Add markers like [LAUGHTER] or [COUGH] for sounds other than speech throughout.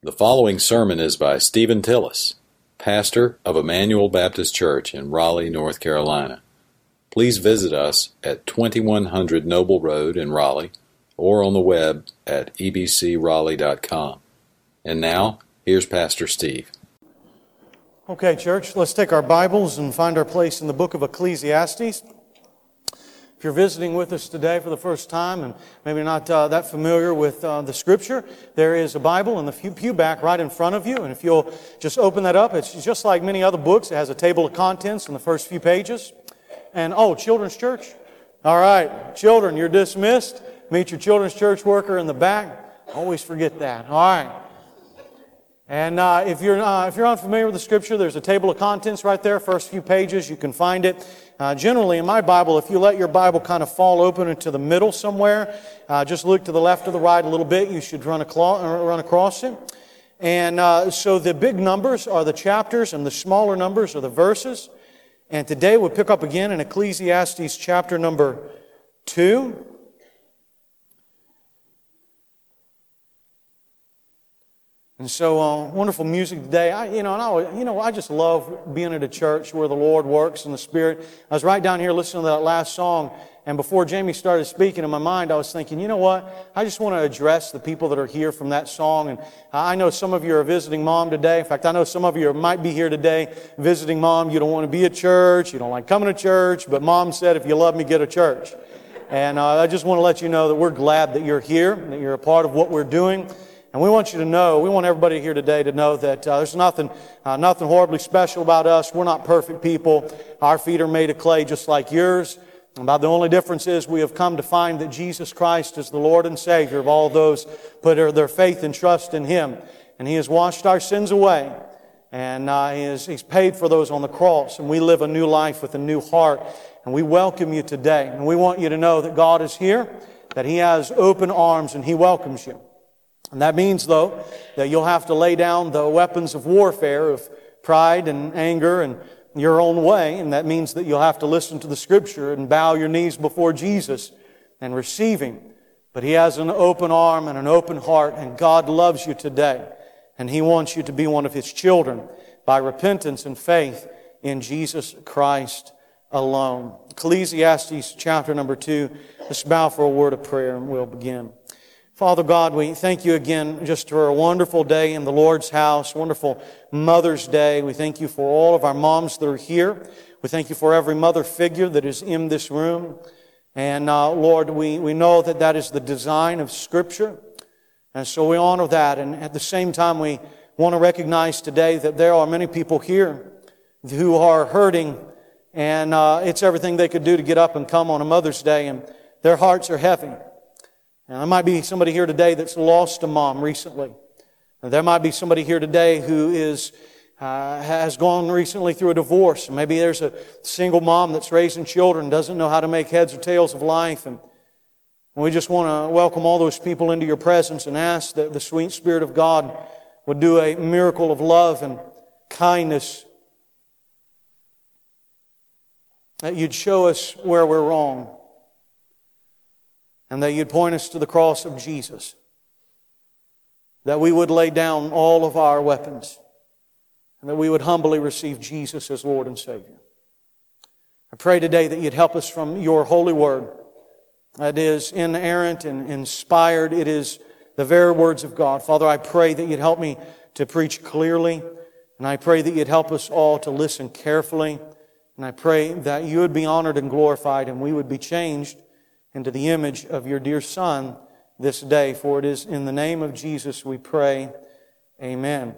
The following sermon is by Stephen Tillis, pastor of Emmanuel Baptist Church in Raleigh, North Carolina. Please visit us at 2100 Noble Road in Raleigh or on the web at ebcraleigh.com. And now, here's Pastor Steve. Okay, church, let's take our Bibles and find our place in the book of Ecclesiastes. If you're visiting with us today for the first time and maybe not uh, that familiar with uh, the scripture, there is a Bible in the pew back right in front of you. And if you'll just open that up, it's just like many other books. It has a table of contents in the first few pages. And oh, children's church. All right, children, you're dismissed. Meet your children's church worker in the back. Always forget that. All right. And uh, if, you're, uh, if you're unfamiliar with the scripture, there's a table of contents right there, first few pages. You can find it. Uh, generally, in my Bible, if you let your Bible kind of fall open into the middle somewhere, uh, just look to the left or the right a little bit, you should run, aclo- run across it. And uh, so the big numbers are the chapters, and the smaller numbers are the verses. And today we'll pick up again in Ecclesiastes chapter number 2. And so, uh, wonderful music today. I, you know, and I, you know, I just love being at a church where the Lord works in the Spirit. I was right down here listening to that last song, and before Jamie started speaking in my mind, I was thinking, you know what? I just want to address the people that are here from that song. And I know some of you are visiting mom today. In fact, I know some of you might be here today visiting mom. You don't want to be at church. You don't like coming to church. But mom said, if you love me, get a church. And uh, I just want to let you know that we're glad that you're here, that you're a part of what we're doing. And we want you to know, we want everybody here today to know that uh, there's nothing, uh, nothing horribly special about us. We're not perfect people. Our feet are made of clay just like yours. About the only difference is we have come to find that Jesus Christ is the Lord and Savior of all those put their faith and trust in Him. And He has washed our sins away. And uh, he He's paid for those on the cross. And we live a new life with a new heart. And we welcome you today. And we want you to know that God is here, that He has open arms, and He welcomes you. And that means, though, that you'll have to lay down the weapons of warfare of pride and anger and your own way. And that means that you'll have to listen to the scripture and bow your knees before Jesus and receive Him. But He has an open arm and an open heart, and God loves you today. And He wants you to be one of His children by repentance and faith in Jesus Christ alone. Ecclesiastes chapter number two. Let's bow for a word of prayer and we'll begin. Father God, we thank you again just for a wonderful day in the Lord's house, wonderful Mother's Day. We thank you for all of our moms that are here. We thank you for every mother figure that is in this room. And uh, Lord, we, we know that that is the design of Scripture. And so we honor that. And at the same time, we want to recognize today that there are many people here who are hurting, and uh, it's everything they could do to get up and come on a Mother's Day, and their hearts are heavy. Now, there might be somebody here today that's lost a mom recently. There might be somebody here today who is, uh, has gone recently through a divorce. Maybe there's a single mom that's raising children, doesn't know how to make heads or tails of life. And we just want to welcome all those people into your presence and ask that the sweet Spirit of God would do a miracle of love and kindness. That you'd show us where we're wrong and that you'd point us to the cross of Jesus. That we would lay down all of our weapons and that we would humbly receive Jesus as Lord and Savior. I pray today that you'd help us from your holy word. That is inerrant and inspired. It is the very words of God. Father, I pray that you'd help me to preach clearly. And I pray that you'd help us all to listen carefully. And I pray that you would be honored and glorified and we would be changed into the image of your dear Son this day. For it is in the name of Jesus we pray. Amen.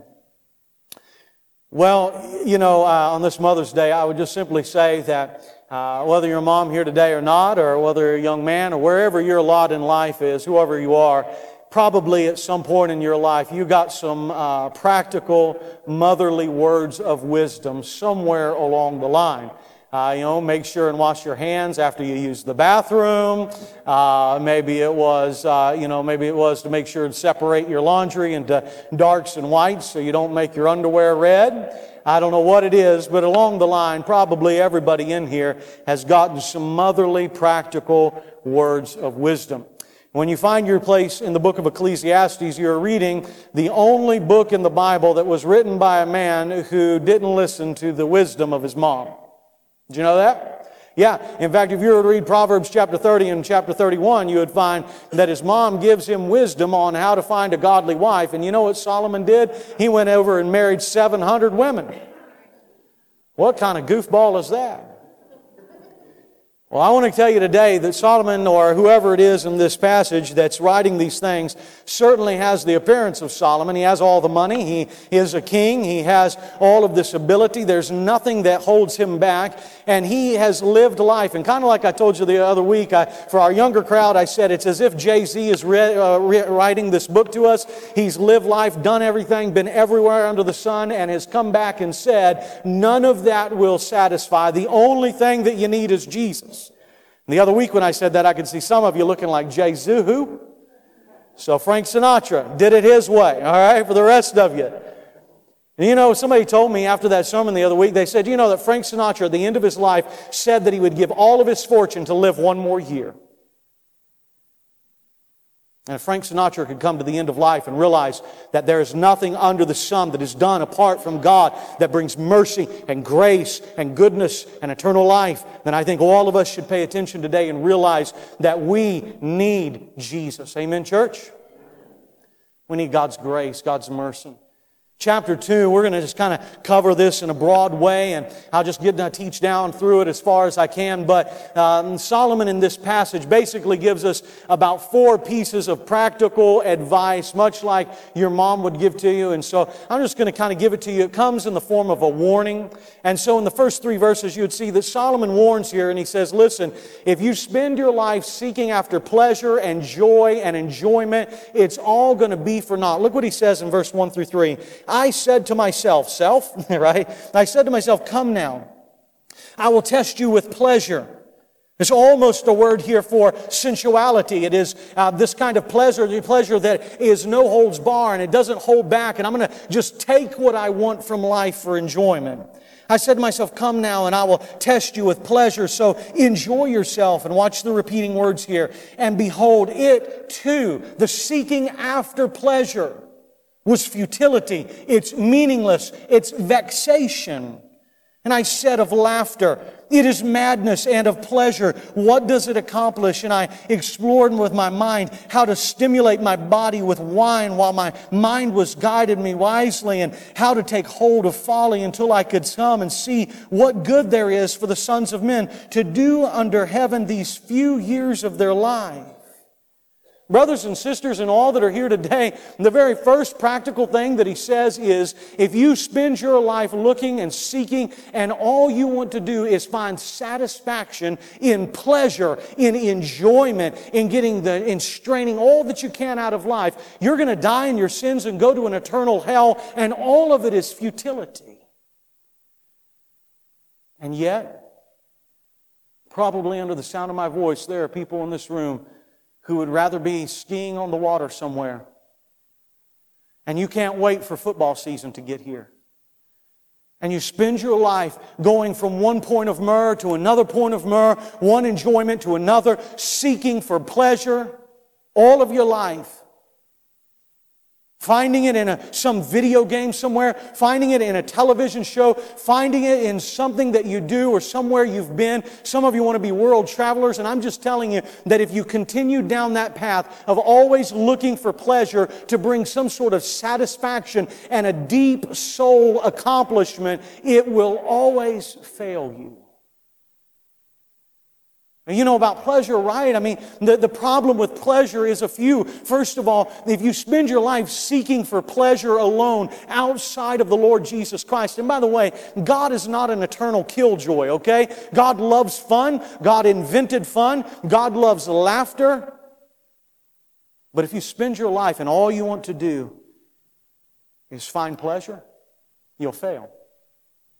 Well, you know, uh, on this Mother's Day, I would just simply say that uh, whether you're a mom here today or not, or whether you're a young man, or wherever your lot in life is, whoever you are, probably at some point in your life you got some uh, practical motherly words of wisdom somewhere along the line. Uh, you know, make sure and wash your hands after you use the bathroom. Uh, maybe it was, uh, you know, maybe it was to make sure to separate your laundry into darks and whites so you don't make your underwear red. I don't know what it is, but along the line, probably everybody in here has gotten some motherly, practical words of wisdom. When you find your place in the book of Ecclesiastes, you're reading the only book in the Bible that was written by a man who didn't listen to the wisdom of his mom. Did you know that? Yeah, in fact, if you were to read Proverbs chapter 30 and chapter 31, you would find that his mom gives him wisdom on how to find a godly wife. And you know what Solomon did? He went over and married 700 women. What kind of goofball is that? Well, I want to tell you today that Solomon, or whoever it is in this passage that's writing these things, certainly has the appearance of Solomon. He has all the money. He is a king. He has all of this ability. There's nothing that holds him back. And he has lived life. And kind of like I told you the other week, I, for our younger crowd, I said it's as if Jay Z is re, uh, re, writing this book to us. He's lived life, done everything, been everywhere under the sun, and has come back and said, none of that will satisfy. The only thing that you need is Jesus. And the other week when I said that, I could see some of you looking like Jay Zuhu. So Frank Sinatra did it his way, all right, for the rest of you. And you know, somebody told me after that sermon the other week, they said, you know, that Frank Sinatra at the end of his life said that he would give all of his fortune to live one more year. And if Frank Sinatra could come to the end of life and realize that there is nothing under the sun that is done apart from God that brings mercy and grace and goodness and eternal life, then I think all of us should pay attention today and realize that we need Jesus. Amen, church? We need God's grace, God's mercy. Chapter 2, we're going to just kind of cover this in a broad way, and I'll just get to teach down through it as far as I can. But um, Solomon in this passage basically gives us about four pieces of practical advice, much like your mom would give to you. And so I'm just going to kind of give it to you. It comes in the form of a warning. And so in the first three verses, you would see that Solomon warns here, and he says, Listen, if you spend your life seeking after pleasure and joy and enjoyment, it's all going to be for naught. Look what he says in verse 1 through 3. I said to myself, self, [LAUGHS] right? I said to myself, come now. I will test you with pleasure. It's almost a word here for sensuality. It is uh, this kind of pleasure, the pleasure that is no holds bar and it doesn't hold back. And I'm going to just take what I want from life for enjoyment. I said to myself, Come now and I will test you with pleasure. So enjoy yourself and watch the repeating words here. And behold, it too, the seeking after pleasure was futility. It's meaningless. It's vexation. And I said of laughter, it is madness and of pleasure. What does it accomplish? And I explored with my mind how to stimulate my body with wine while my mind was guided me wisely and how to take hold of folly until I could come and see what good there is for the sons of men to do under heaven these few years of their life. Brothers and sisters and all that are here today, the very first practical thing that he says is if you spend your life looking and seeking and all you want to do is find satisfaction in pleasure, in enjoyment, in getting the, in straining all that you can out of life, you're going to die in your sins and go to an eternal hell and all of it is futility. And yet, probably under the sound of my voice, there are people in this room who would rather be skiing on the water somewhere. And you can't wait for football season to get here. And you spend your life going from one point of myrrh to another point of myrrh, one enjoyment to another, seeking for pleasure all of your life. Finding it in a, some video game somewhere, finding it in a television show, finding it in something that you do or somewhere you've been. Some of you want to be world travelers, and I'm just telling you that if you continue down that path of always looking for pleasure to bring some sort of satisfaction and a deep soul accomplishment, it will always fail you. You know about pleasure, right? I mean, the, the problem with pleasure is a few. First of all, if you spend your life seeking for pleasure alone outside of the Lord Jesus Christ, and by the way, God is not an eternal killjoy, okay? God loves fun. God invented fun. God loves laughter. But if you spend your life and all you want to do is find pleasure, you'll fail.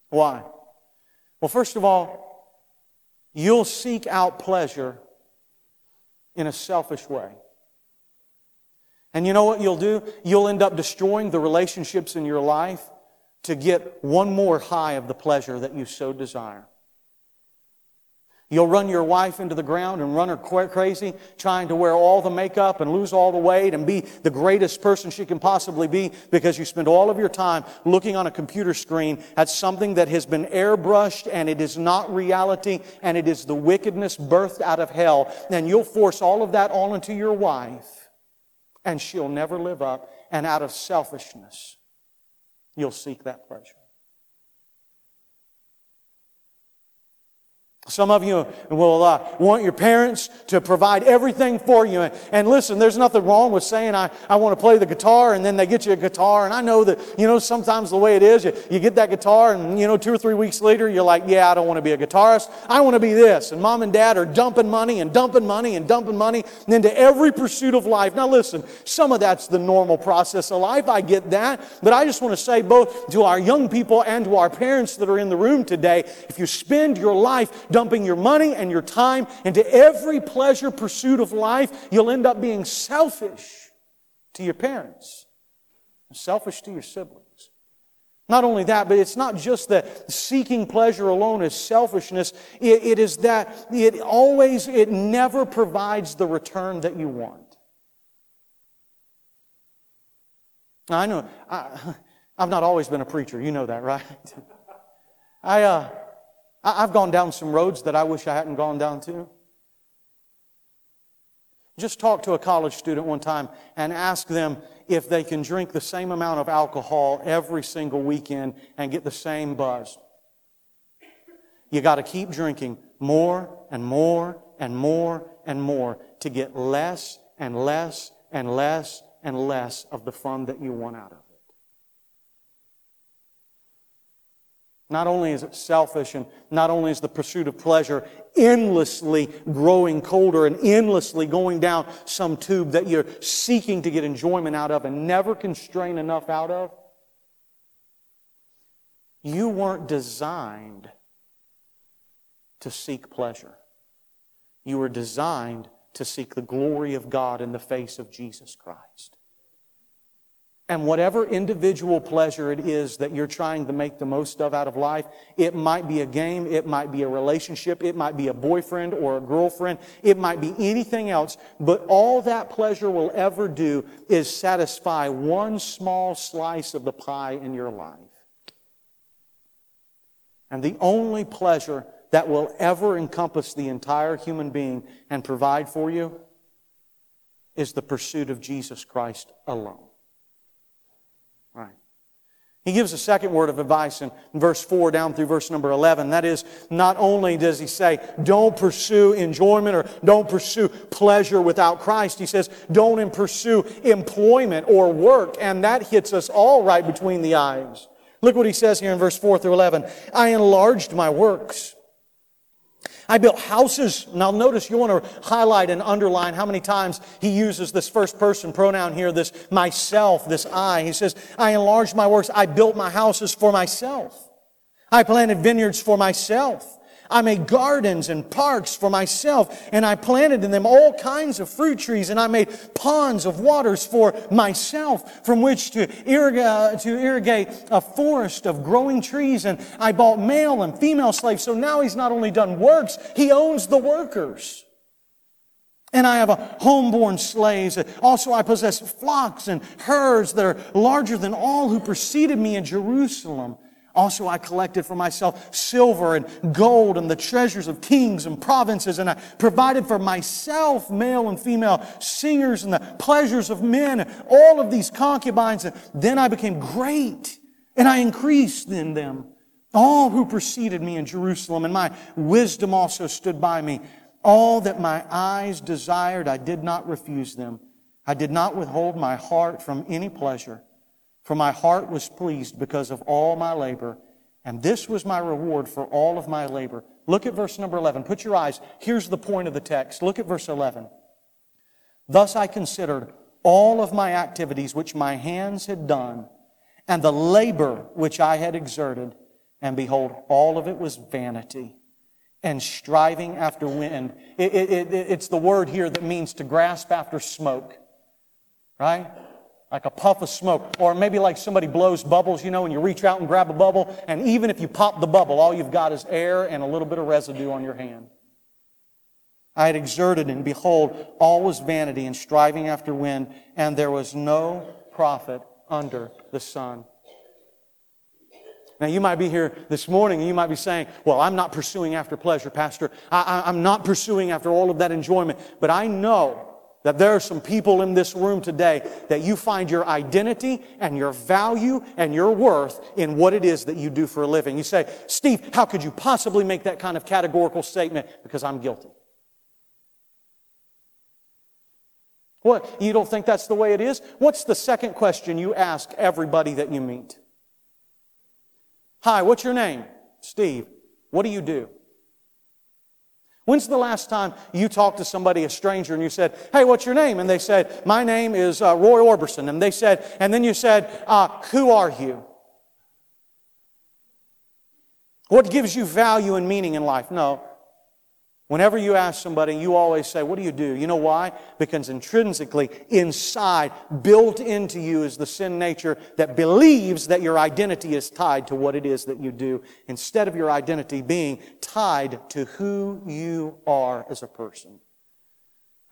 Why? Well, first of all, You'll seek out pleasure in a selfish way. And you know what you'll do? You'll end up destroying the relationships in your life to get one more high of the pleasure that you so desire. You'll run your wife into the ground and run her crazy, trying to wear all the makeup and lose all the weight and be the greatest person she can possibly be because you spend all of your time looking on a computer screen at something that has been airbrushed and it is not reality and it is the wickedness birthed out of hell. And you'll force all of that all into your wife and she'll never live up. And out of selfishness, you'll seek that pleasure. Some of you will uh, want your parents to provide everything for you. And, and, listen, there's nothing wrong with saying, I, I want to play the guitar, and then they get you a guitar. And I know that, you know, sometimes the way it is, you, you get that guitar, and, you know, two or three weeks later, you're like, yeah, I don't want to be a guitarist. I want to be this. And mom and dad are dumping money and dumping money and dumping money into every pursuit of life. Now, listen, some of that's the normal process of life. I get that. But I just want to say, both to our young people and to our parents that are in the room today, if you spend your life dumping your money and your time into every pleasure pursuit of life, you'll end up being selfish to your parents, selfish to your siblings. Not only that, but it's not just that seeking pleasure alone is selfishness. It, it is that it always, it never provides the return that you want. Now, I know, I, [LAUGHS] I, have not always been a preacher. You know that, right? [LAUGHS] I, uh, I've gone down some roads that I wish I hadn't gone down to. Just talk to a college student one time and ask them if they can drink the same amount of alcohol every single weekend and get the same buzz. You got to keep drinking more and more and more and more to get less and less and less and less of the fun that you want out of it. Not only is it selfish and not only is the pursuit of pleasure endlessly growing colder and endlessly going down some tube that you're seeking to get enjoyment out of and never constrain enough out of, you weren't designed to seek pleasure. You were designed to seek the glory of God in the face of Jesus Christ. And whatever individual pleasure it is that you're trying to make the most of out of life, it might be a game, it might be a relationship, it might be a boyfriend or a girlfriend, it might be anything else, but all that pleasure will ever do is satisfy one small slice of the pie in your life. And the only pleasure that will ever encompass the entire human being and provide for you is the pursuit of Jesus Christ alone. He gives a second word of advice in verse 4 down through verse number 11. That is, not only does he say, don't pursue enjoyment or don't pursue pleasure without Christ, he says, don't pursue employment or work. And that hits us all right between the eyes. Look what he says here in verse 4 through 11. I enlarged my works I built houses. Now notice you want to highlight and underline how many times he uses this first person pronoun here, this myself, this I. He says, I enlarged my works. I built my houses for myself. I planted vineyards for myself. I made gardens and parks for myself, and I planted in them all kinds of fruit trees, and I made ponds of waters for myself from which to irrigate, uh, to irrigate a forest of growing trees, and I bought male and female slaves. So now he's not only done works, he owns the workers. And I have a homeborn slaves. Also, I possess flocks and herds that are larger than all who preceded me in Jerusalem. Also, I collected for myself silver and gold and the treasures of kings and provinces, and I provided for myself male and female singers and the pleasures of men, and all of these concubines. And then I became great, and I increased in them. All who preceded me in Jerusalem, and my wisdom also stood by me. All that my eyes desired, I did not refuse them. I did not withhold my heart from any pleasure. For my heart was pleased because of all my labor, and this was my reward for all of my labor. Look at verse number 11. Put your eyes. Here's the point of the text. Look at verse 11. Thus I considered all of my activities which my hands had done, and the labor which I had exerted, and behold, all of it was vanity and striving after wind. It, it, it, it's the word here that means to grasp after smoke, right? Like a puff of smoke, or maybe like somebody blows bubbles, you know, and you reach out and grab a bubble, and even if you pop the bubble, all you've got is air and a little bit of residue on your hand. I had exerted, and behold, all was vanity and striving after wind, and there was no profit under the sun. Now, you might be here this morning and you might be saying, Well, I'm not pursuing after pleasure, Pastor. I, am not pursuing after all of that enjoyment. But I know that there are some people in this room today that you find your identity and your value and your worth in what it is that you do for a living. You say, Steve, how could you possibly make that kind of categorical statement? Because I'm guilty. What? You don't think that's the way it is? What's the second question you ask everybody that you meet? Hi, what's your name? Steve. What do you do? When's the last time you talked to somebody, a stranger, and you said, Hey, what's your name? And they said, My name is uh, Roy Orbison. And they said, and then you said, uh, Who are you? What gives you value and meaning in life? No. Whenever you ask somebody, you always say, What do you do? You know why? Because intrinsically, inside, built into you is the sin nature that believes that your identity is tied to what it is that you do, instead of your identity being tied to who you are as a person.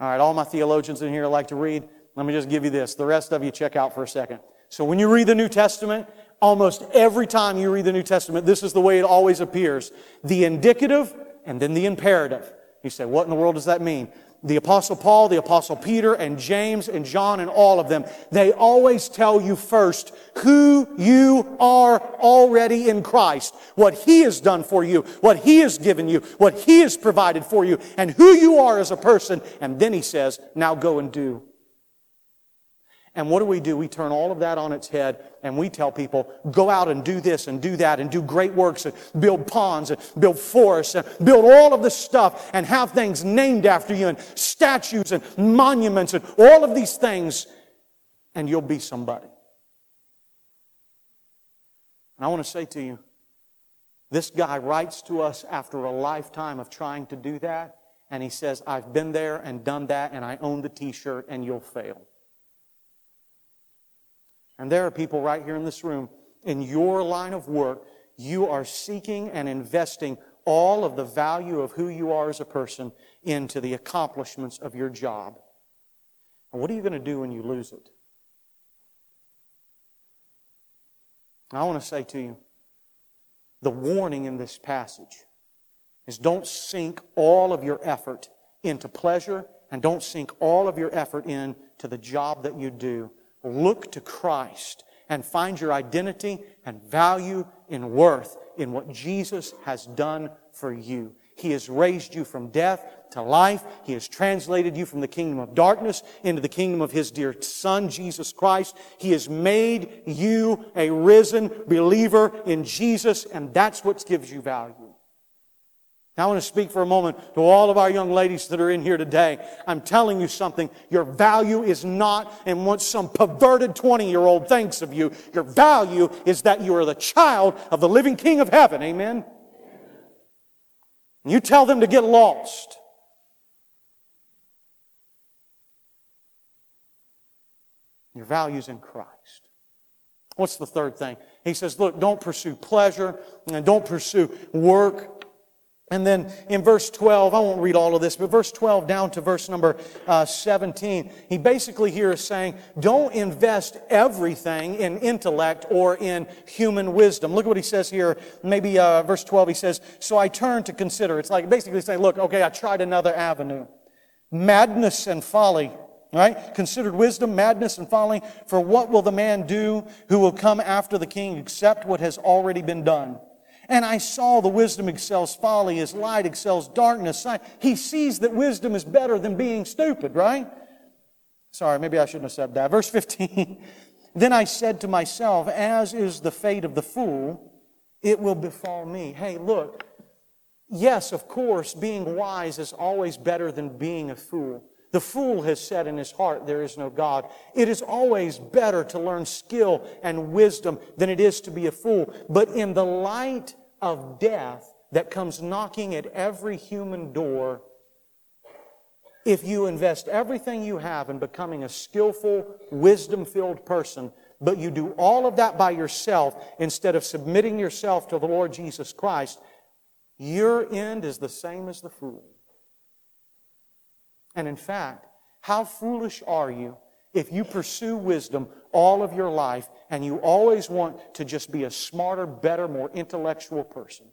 All right, all my theologians in here like to read. Let me just give you this. The rest of you check out for a second. So when you read the New Testament, almost every time you read the New Testament, this is the way it always appears. The indicative and then the imperative. You say, what in the world does that mean? The apostle Paul, the apostle Peter, and James, and John, and all of them, they always tell you first who you are already in Christ, what He has done for you, what He has given you, what He has provided for you, and who you are as a person. And then He says, now go and do and what do we do? We turn all of that on its head and we tell people, go out and do this and do that and do great works and build ponds and build forests and build all of this stuff and have things named after you and statues and monuments and all of these things and you'll be somebody. And I want to say to you, this guy writes to us after a lifetime of trying to do that and he says, I've been there and done that and I own the t-shirt and you'll fail. And there are people right here in this room, in your line of work, you are seeking and investing all of the value of who you are as a person into the accomplishments of your job. And what are you going to do when you lose it? I want to say to you, the warning in this passage is don't sink all of your effort into pleasure and don't sink all of your effort into the job that you do Look to Christ and find your identity and value in worth in what Jesus has done for you. He has raised you from death to life. He has translated you from the kingdom of darkness into the kingdom of His dear Son, Jesus Christ. He has made you a risen believer in Jesus, and that's what gives you value. I want to speak for a moment to all of our young ladies that are in here today. I'm telling you something. Your value is not in what some perverted 20 year old thinks of you. Your value is that you are the child of the living King of heaven. Amen? You tell them to get lost. Your value's in Christ. What's the third thing? He says, look, don't pursue pleasure and don't pursue work and then in verse 12, I won't read all of this, but verse 12 down to verse number uh, 17, he basically here is saying, don't invest everything in intellect or in human wisdom. Look at what he says here. Maybe uh, verse 12, he says, So I turned to consider. It's like basically saying, Look, okay, I tried another avenue. Madness and folly. Right? Considered wisdom, madness, and folly. For what will the man do who will come after the king except what has already been done? And I saw the wisdom excels folly as light excels darkness. He sees that wisdom is better than being stupid, right? Sorry, maybe I shouldn't have said that. Verse 15. [LAUGHS] then I said to myself, as is the fate of the fool, it will befall me. Hey, look. Yes, of course, being wise is always better than being a fool. The fool has said in his heart, There is no God. It is always better to learn skill and wisdom than it is to be a fool. But in the light of death that comes knocking at every human door, if you invest everything you have in becoming a skillful, wisdom filled person, but you do all of that by yourself instead of submitting yourself to the Lord Jesus Christ, your end is the same as the fool. And in fact, how foolish are you if you pursue wisdom all of your life and you always want to just be a smarter, better, more intellectual person?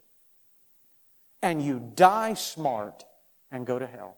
And you die smart and go to hell.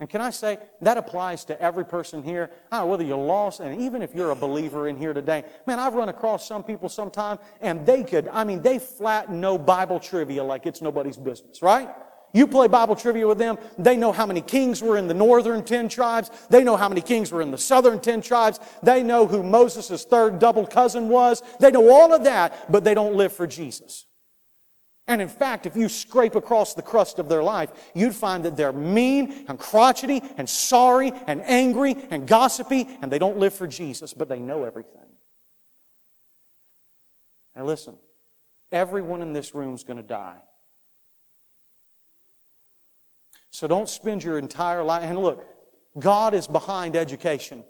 And can I say, that applies to every person here, know, whether you're lost, and even if you're a believer in here today. Man, I've run across some people sometime, and they could, I mean, they flat know Bible trivia like it's nobody's business, right? You play Bible trivia with them, they know how many kings were in the northern ten tribes. They know how many kings were in the southern ten tribes. They know who Moses' third double cousin was. They know all of that, but they don't live for Jesus. And in fact, if you scrape across the crust of their life, you'd find that they're mean and crotchety and sorry and angry and gossipy, and they don't live for Jesus, but they know everything. Now listen, everyone in this room is going to die. So don't spend your entire life. And look, God is behind education.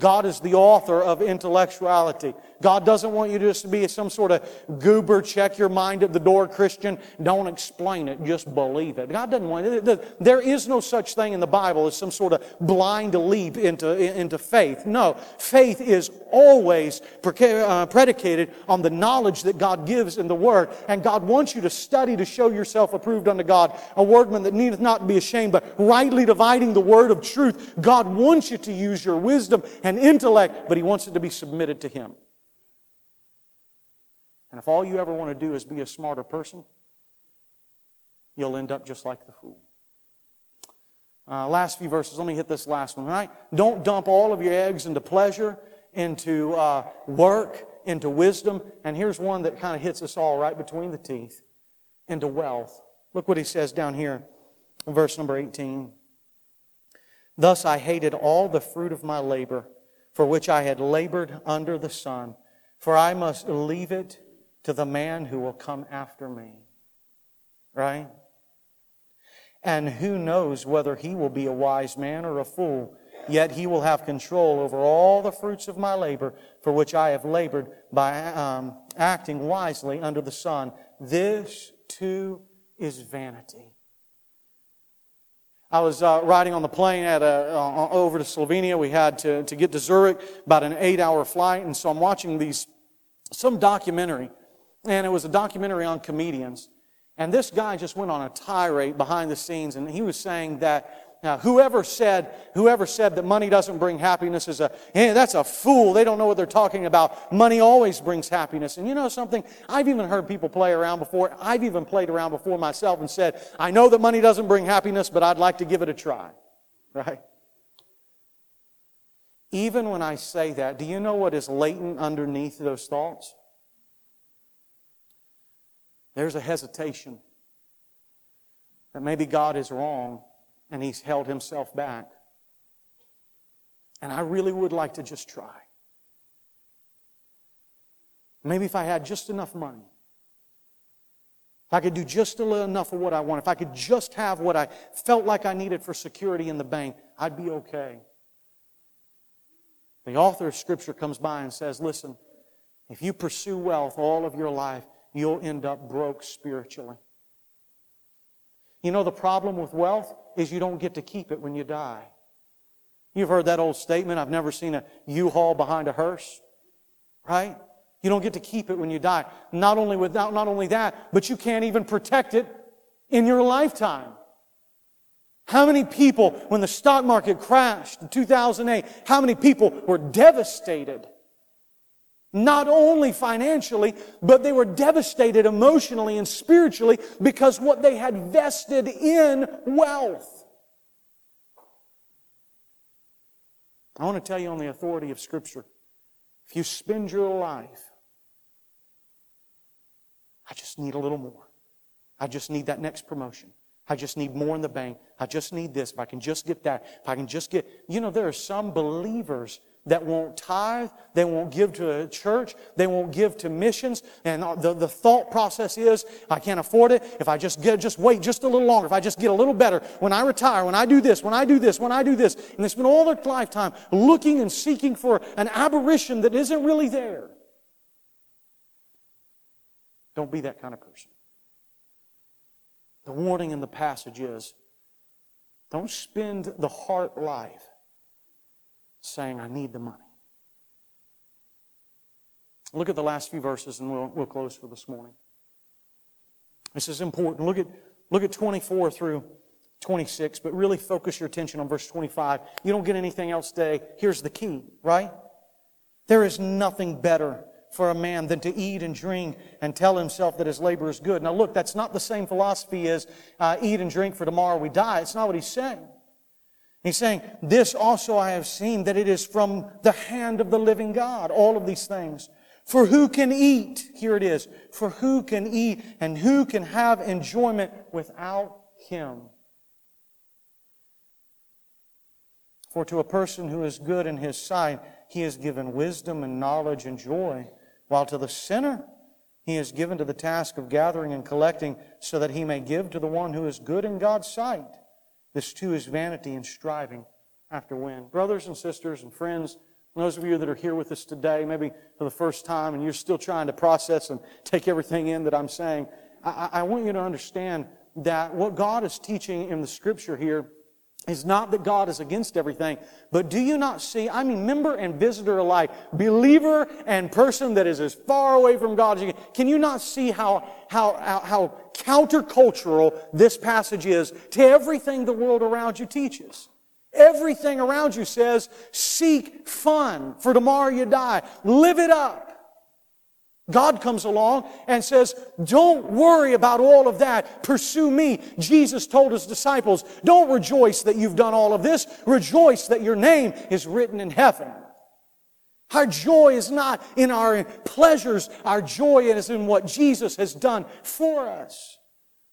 God is the author of intellectuality. God doesn't want you just to be some sort of goober, check your mind at the door Christian. Don't explain it, just believe it. God doesn't want it. There is no such thing in the Bible as some sort of blind leap into, into faith. No, faith is always uh, predicated on the knowledge that God gives in the Word. And God wants you to study to show yourself approved unto God, a wordman that needeth not be ashamed, but rightly dividing the word of truth. God wants you to use your wisdom and intellect, but He wants it to be submitted to Him. And if all you ever want to do is be a smarter person, you'll end up just like the fool. Uh, last few verses. Let me hit this last one, right? Don't dump all of your eggs into pleasure, into uh, work, into wisdom. And here's one that kind of hits us all right between the teeth into wealth. Look what he says down here in verse number 18. Thus I hated all the fruit of my labor, for which I had labored under the sun, for I must leave it to the man who will come after me. Right? And who knows whether he will be a wise man or a fool, yet he will have control over all the fruits of my labor for which I have labored by um, acting wisely under the sun. This too is vanity. I was uh, riding on the plane a, uh, over to Slovenia. We had to, to get to Zurich, about an eight hour flight. And so I'm watching these, some documentary and it was a documentary on comedians. And this guy just went on a tirade behind the scenes, and he was saying that uh, whoever said whoever said that money doesn't bring happiness is a hey, that's a fool. They don't know what they're talking about. Money always brings happiness. And you know something? I've even heard people play around before. I've even played around before myself and said, I know that money doesn't bring happiness, but I'd like to give it a try. [LAUGHS] Right? Even when I say that, do you know what is latent underneath those thoughts? There's a hesitation that maybe God is wrong and He's held Himself back. And I really would like to just try. Maybe if I had just enough money, if I could do just enough of what I want, if I could just have what I felt like I needed for security in the bank, I'd be okay. The author of Scripture comes by and says, Listen, if you pursue wealth all of your life, you'll end up broke spiritually. You know, the problem with wealth is you don't get to keep it when you die. You've heard that old statement, I've never seen a U-Haul behind a hearse. Right? You don't get to keep it when you die. Not only without, not only that, but you can't even protect it in your lifetime. How many people, when the stock market crashed in 2008, how many people were devastated? Not only financially, but they were devastated emotionally and spiritually because what they had vested in wealth. I want to tell you on the authority of Scripture if you spend your life, I just need a little more. I just need that next promotion. I just need more in the bank. I just need this. If I can just get that, if I can just get, you know, there are some believers that won't tithe, they won't give to a church, they won't give to missions, and the, the thought process is, I can't afford it. If I just get, just wait just a little longer, if I just get a little better, when I retire, when I do this, when I do this, when I do this, and they spend all their lifetime looking and seeking for an aberration that isn't really there. Don't be that kind of person. The warning in the passage is don't spend the heart life saying, I need the money. Look at the last few verses and we'll, we'll close for this morning. This is important. Look at, look at 24 through 26, but really focus your attention on verse 25. You don't get anything else today. Here's the key, right? There is nothing better for a man than to eat and drink and tell himself that his labor is good. Now look, that's not the same philosophy as uh, eat and drink for tomorrow we die. It's not what he's saying. He's saying, this also I have seen that it is from the hand of the living God, all of these things. For who can eat? Here it is. For who can eat and who can have enjoyment without him? For to a person who is good in his sight, he has given wisdom and knowledge and joy. While to the sinner, he is given to the task of gathering and collecting so that he may give to the one who is good in God's sight. This too is vanity and striving after wind. Brothers and sisters and friends, those of you that are here with us today, maybe for the first time, and you're still trying to process and take everything in that I'm saying, I, I want you to understand that what God is teaching in the scripture here is not that God is against everything, but do you not see, I mean, member and visitor alike, believer and person that is as far away from God as you can, can you not see how, how, how, how countercultural this passage is to everything the world around you teaches? Everything around you says, seek fun, for tomorrow you die. Live it up. God comes along and says, don't worry about all of that. Pursue me. Jesus told his disciples, don't rejoice that you've done all of this. Rejoice that your name is written in heaven. Our joy is not in our pleasures. Our joy is in what Jesus has done for us.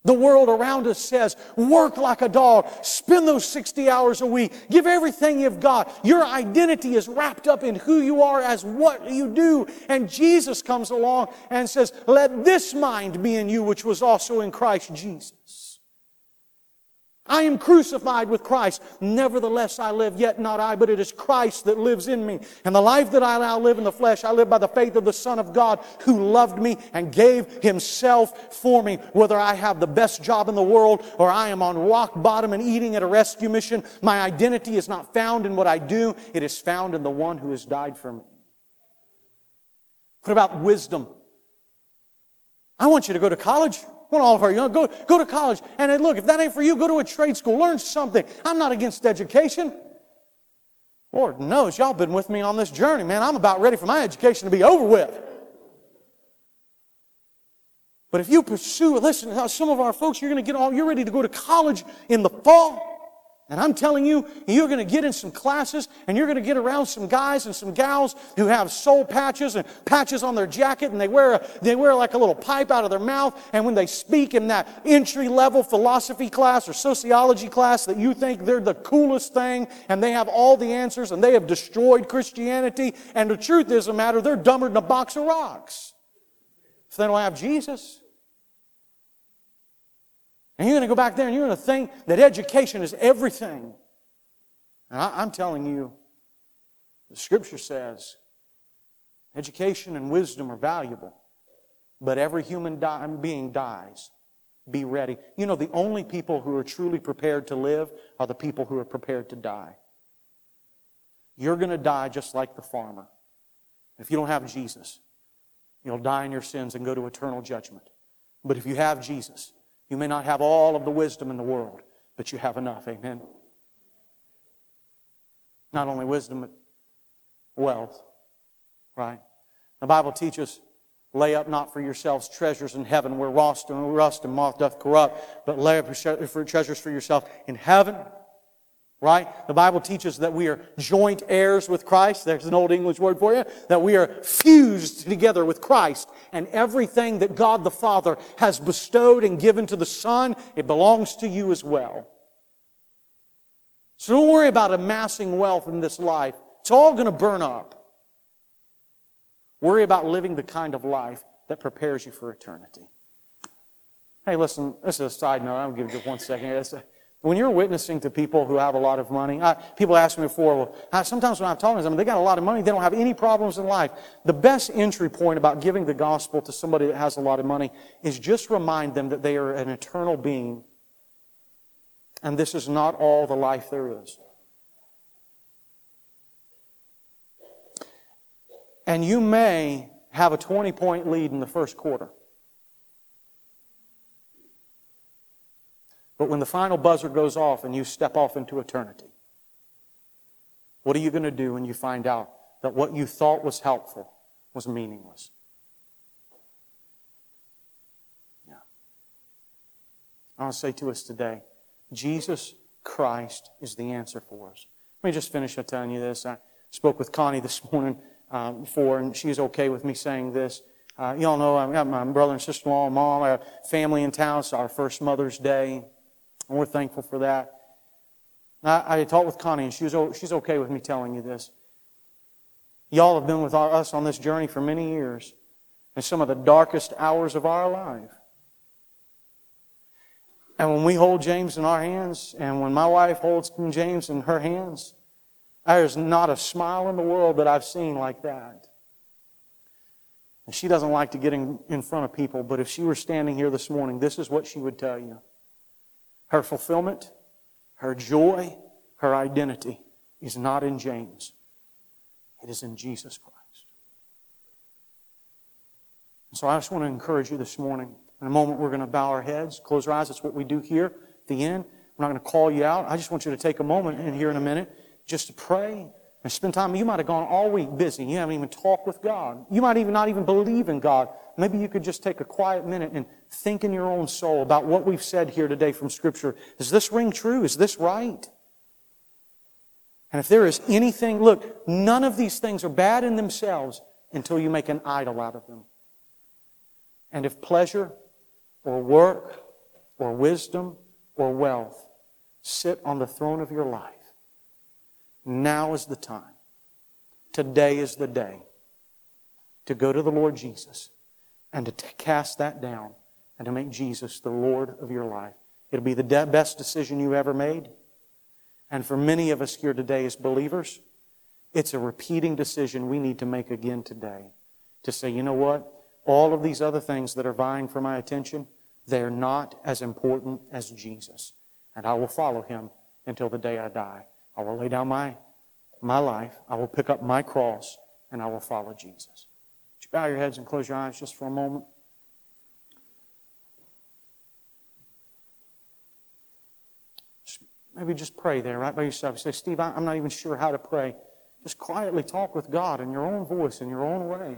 The world around us says, work like a dog, spend those 60 hours a week, give everything you've got. Your identity is wrapped up in who you are as what you do. And Jesus comes along and says, let this mind be in you, which was also in Christ Jesus. I am crucified with Christ. Nevertheless, I live, yet not I, but it is Christ that lives in me. And the life that I now live in the flesh, I live by the faith of the Son of God who loved me and gave himself for me. Whether I have the best job in the world or I am on rock bottom and eating at a rescue mission, my identity is not found in what I do. It is found in the one who has died for me. What about wisdom? I want you to go to college want all of our young, go, go to college. And look, if that ain't for you, go to a trade school, learn something. I'm not against education. Lord knows y'all been with me on this journey, man. I'm about ready for my education to be over with. But if you pursue, listen, some of our folks, you're going to get all, you're ready to go to college in the fall. And I'm telling you, you're going to get in some classes and you're going to get around some guys and some gals who have soul patches and patches on their jacket and they wear, a, they wear like a little pipe out of their mouth. And when they speak in that entry level philosophy class or sociology class that you think they're the coolest thing and they have all the answers and they have destroyed Christianity. And the truth is the matter, they're dumber than a box of rocks. If they don't have Jesus. And you're going to go back there and you're going to think that education is everything. And I, am telling you, the scripture says education and wisdom are valuable, but every human di- being dies. Be ready. You know, the only people who are truly prepared to live are the people who are prepared to die. You're going to die just like the farmer. If you don't have Jesus, you'll die in your sins and go to eternal judgment. But if you have Jesus, you may not have all of the wisdom in the world, but you have enough. Amen. Not only wisdom, but wealth. Right? The Bible teaches, lay up not for yourselves treasures in heaven where rust and rust and moth doth corrupt, but lay up treasures for yourself in heaven Right? The Bible teaches that we are joint heirs with Christ. There's an old English word for you. That we are fused together with Christ. And everything that God the Father has bestowed and given to the Son, it belongs to you as well. So don't worry about amassing wealth in this life. It's all going to burn up. Worry about living the kind of life that prepares you for eternity. Hey, listen, this is a side note. I'll give you just one second. When you're witnessing to people who have a lot of money, I, people ask me before, well, I, sometimes when I'm talking to them, they got a lot of money, they don't have any problems in life. The best entry point about giving the gospel to somebody that has a lot of money is just remind them that they are an eternal being. And this is not all the life there is. And you may have a 20 point lead in the first quarter. But when the final buzzer goes off and you step off into eternity, what are you going to do when you find out that what you thought was helpful was meaningless? Yeah. I want to say to us today, Jesus Christ is the answer for us. Let me just finish by telling you this. I spoke with Connie this morning uh, before, and she's okay with me saying this. Uh, you all know I've got my brother and sister-in-law, mom, our family in town. It's our first Mother's Day. And we're thankful for that. I, I talked with Connie, and she was, she's okay with me telling you this. Y'all have been with our, us on this journey for many years, in some of the darkest hours of our life. And when we hold James in our hands, and when my wife holds James in her hands, there's not a smile in the world that I've seen like that. And she doesn't like to get in, in front of people, but if she were standing here this morning, this is what she would tell you her fulfillment, her joy, her identity is not in James. It is in Jesus Christ. And so I just want to encourage you this morning. In a moment, we're going to bow our heads, close our eyes. That's what we do here at the end. I'm not going to call you out. I just want you to take a moment in here in a minute just to pray and spend time. You might have gone all week busy. You haven't even talked with God. You might even not even believe in God. Maybe you could just take a quiet minute and think in your own soul about what we've said here today from Scripture. Does this ring true? Is this right? And if there is anything, look, none of these things are bad in themselves until you make an idol out of them. And if pleasure or work or wisdom or wealth sit on the throne of your life, now is the time. Today is the day to go to the Lord Jesus and to cast that down and to make Jesus the Lord of your life. It'll be the de- best decision you ever made. And for many of us here today as believers, it's a repeating decision we need to make again today. To say, you know what? All of these other things that are vying for my attention, they're not as important as Jesus. And I will follow him until the day I die. I will lay down my, my life. I will pick up my cross and I will follow Jesus. Would you bow your heads and close your eyes just for a moment? Maybe just pray there right by yourself. Say, Steve, I'm not even sure how to pray. Just quietly talk with God in your own voice, in your own way.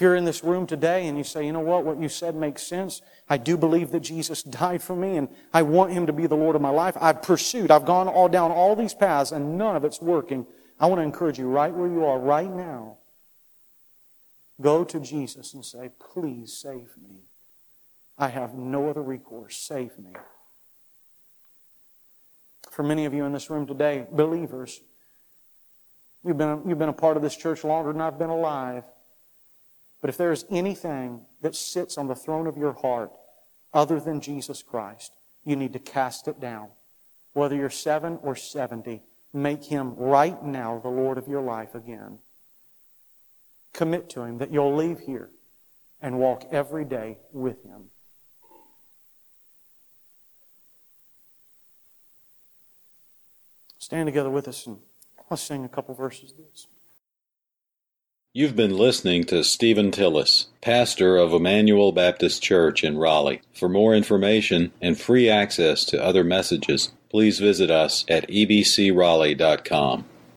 If you're in this room today and you say, you know what, what you said makes sense. I do believe that Jesus died for me and I want him to be the Lord of my life. I've pursued, I've gone all down all these paths and none of it's working. I want to encourage you right where you are right now. Go to Jesus and say, please save me. I have no other recourse. Save me. For many of you in this room today, believers, you've been, you've been a part of this church longer than I've been alive. But if there is anything that sits on the throne of your heart other than Jesus Christ, you need to cast it down. Whether you're seven or 70, make Him right now the Lord of your life again. Commit to Him that you'll leave here and walk every day with Him. Stand together with us and let's sing a couple verses of this. You've been listening to Stephen Tillis, pastor of Emmanuel Baptist Church in Raleigh. For more information and free access to other messages, please visit us at ebcraleigh.com.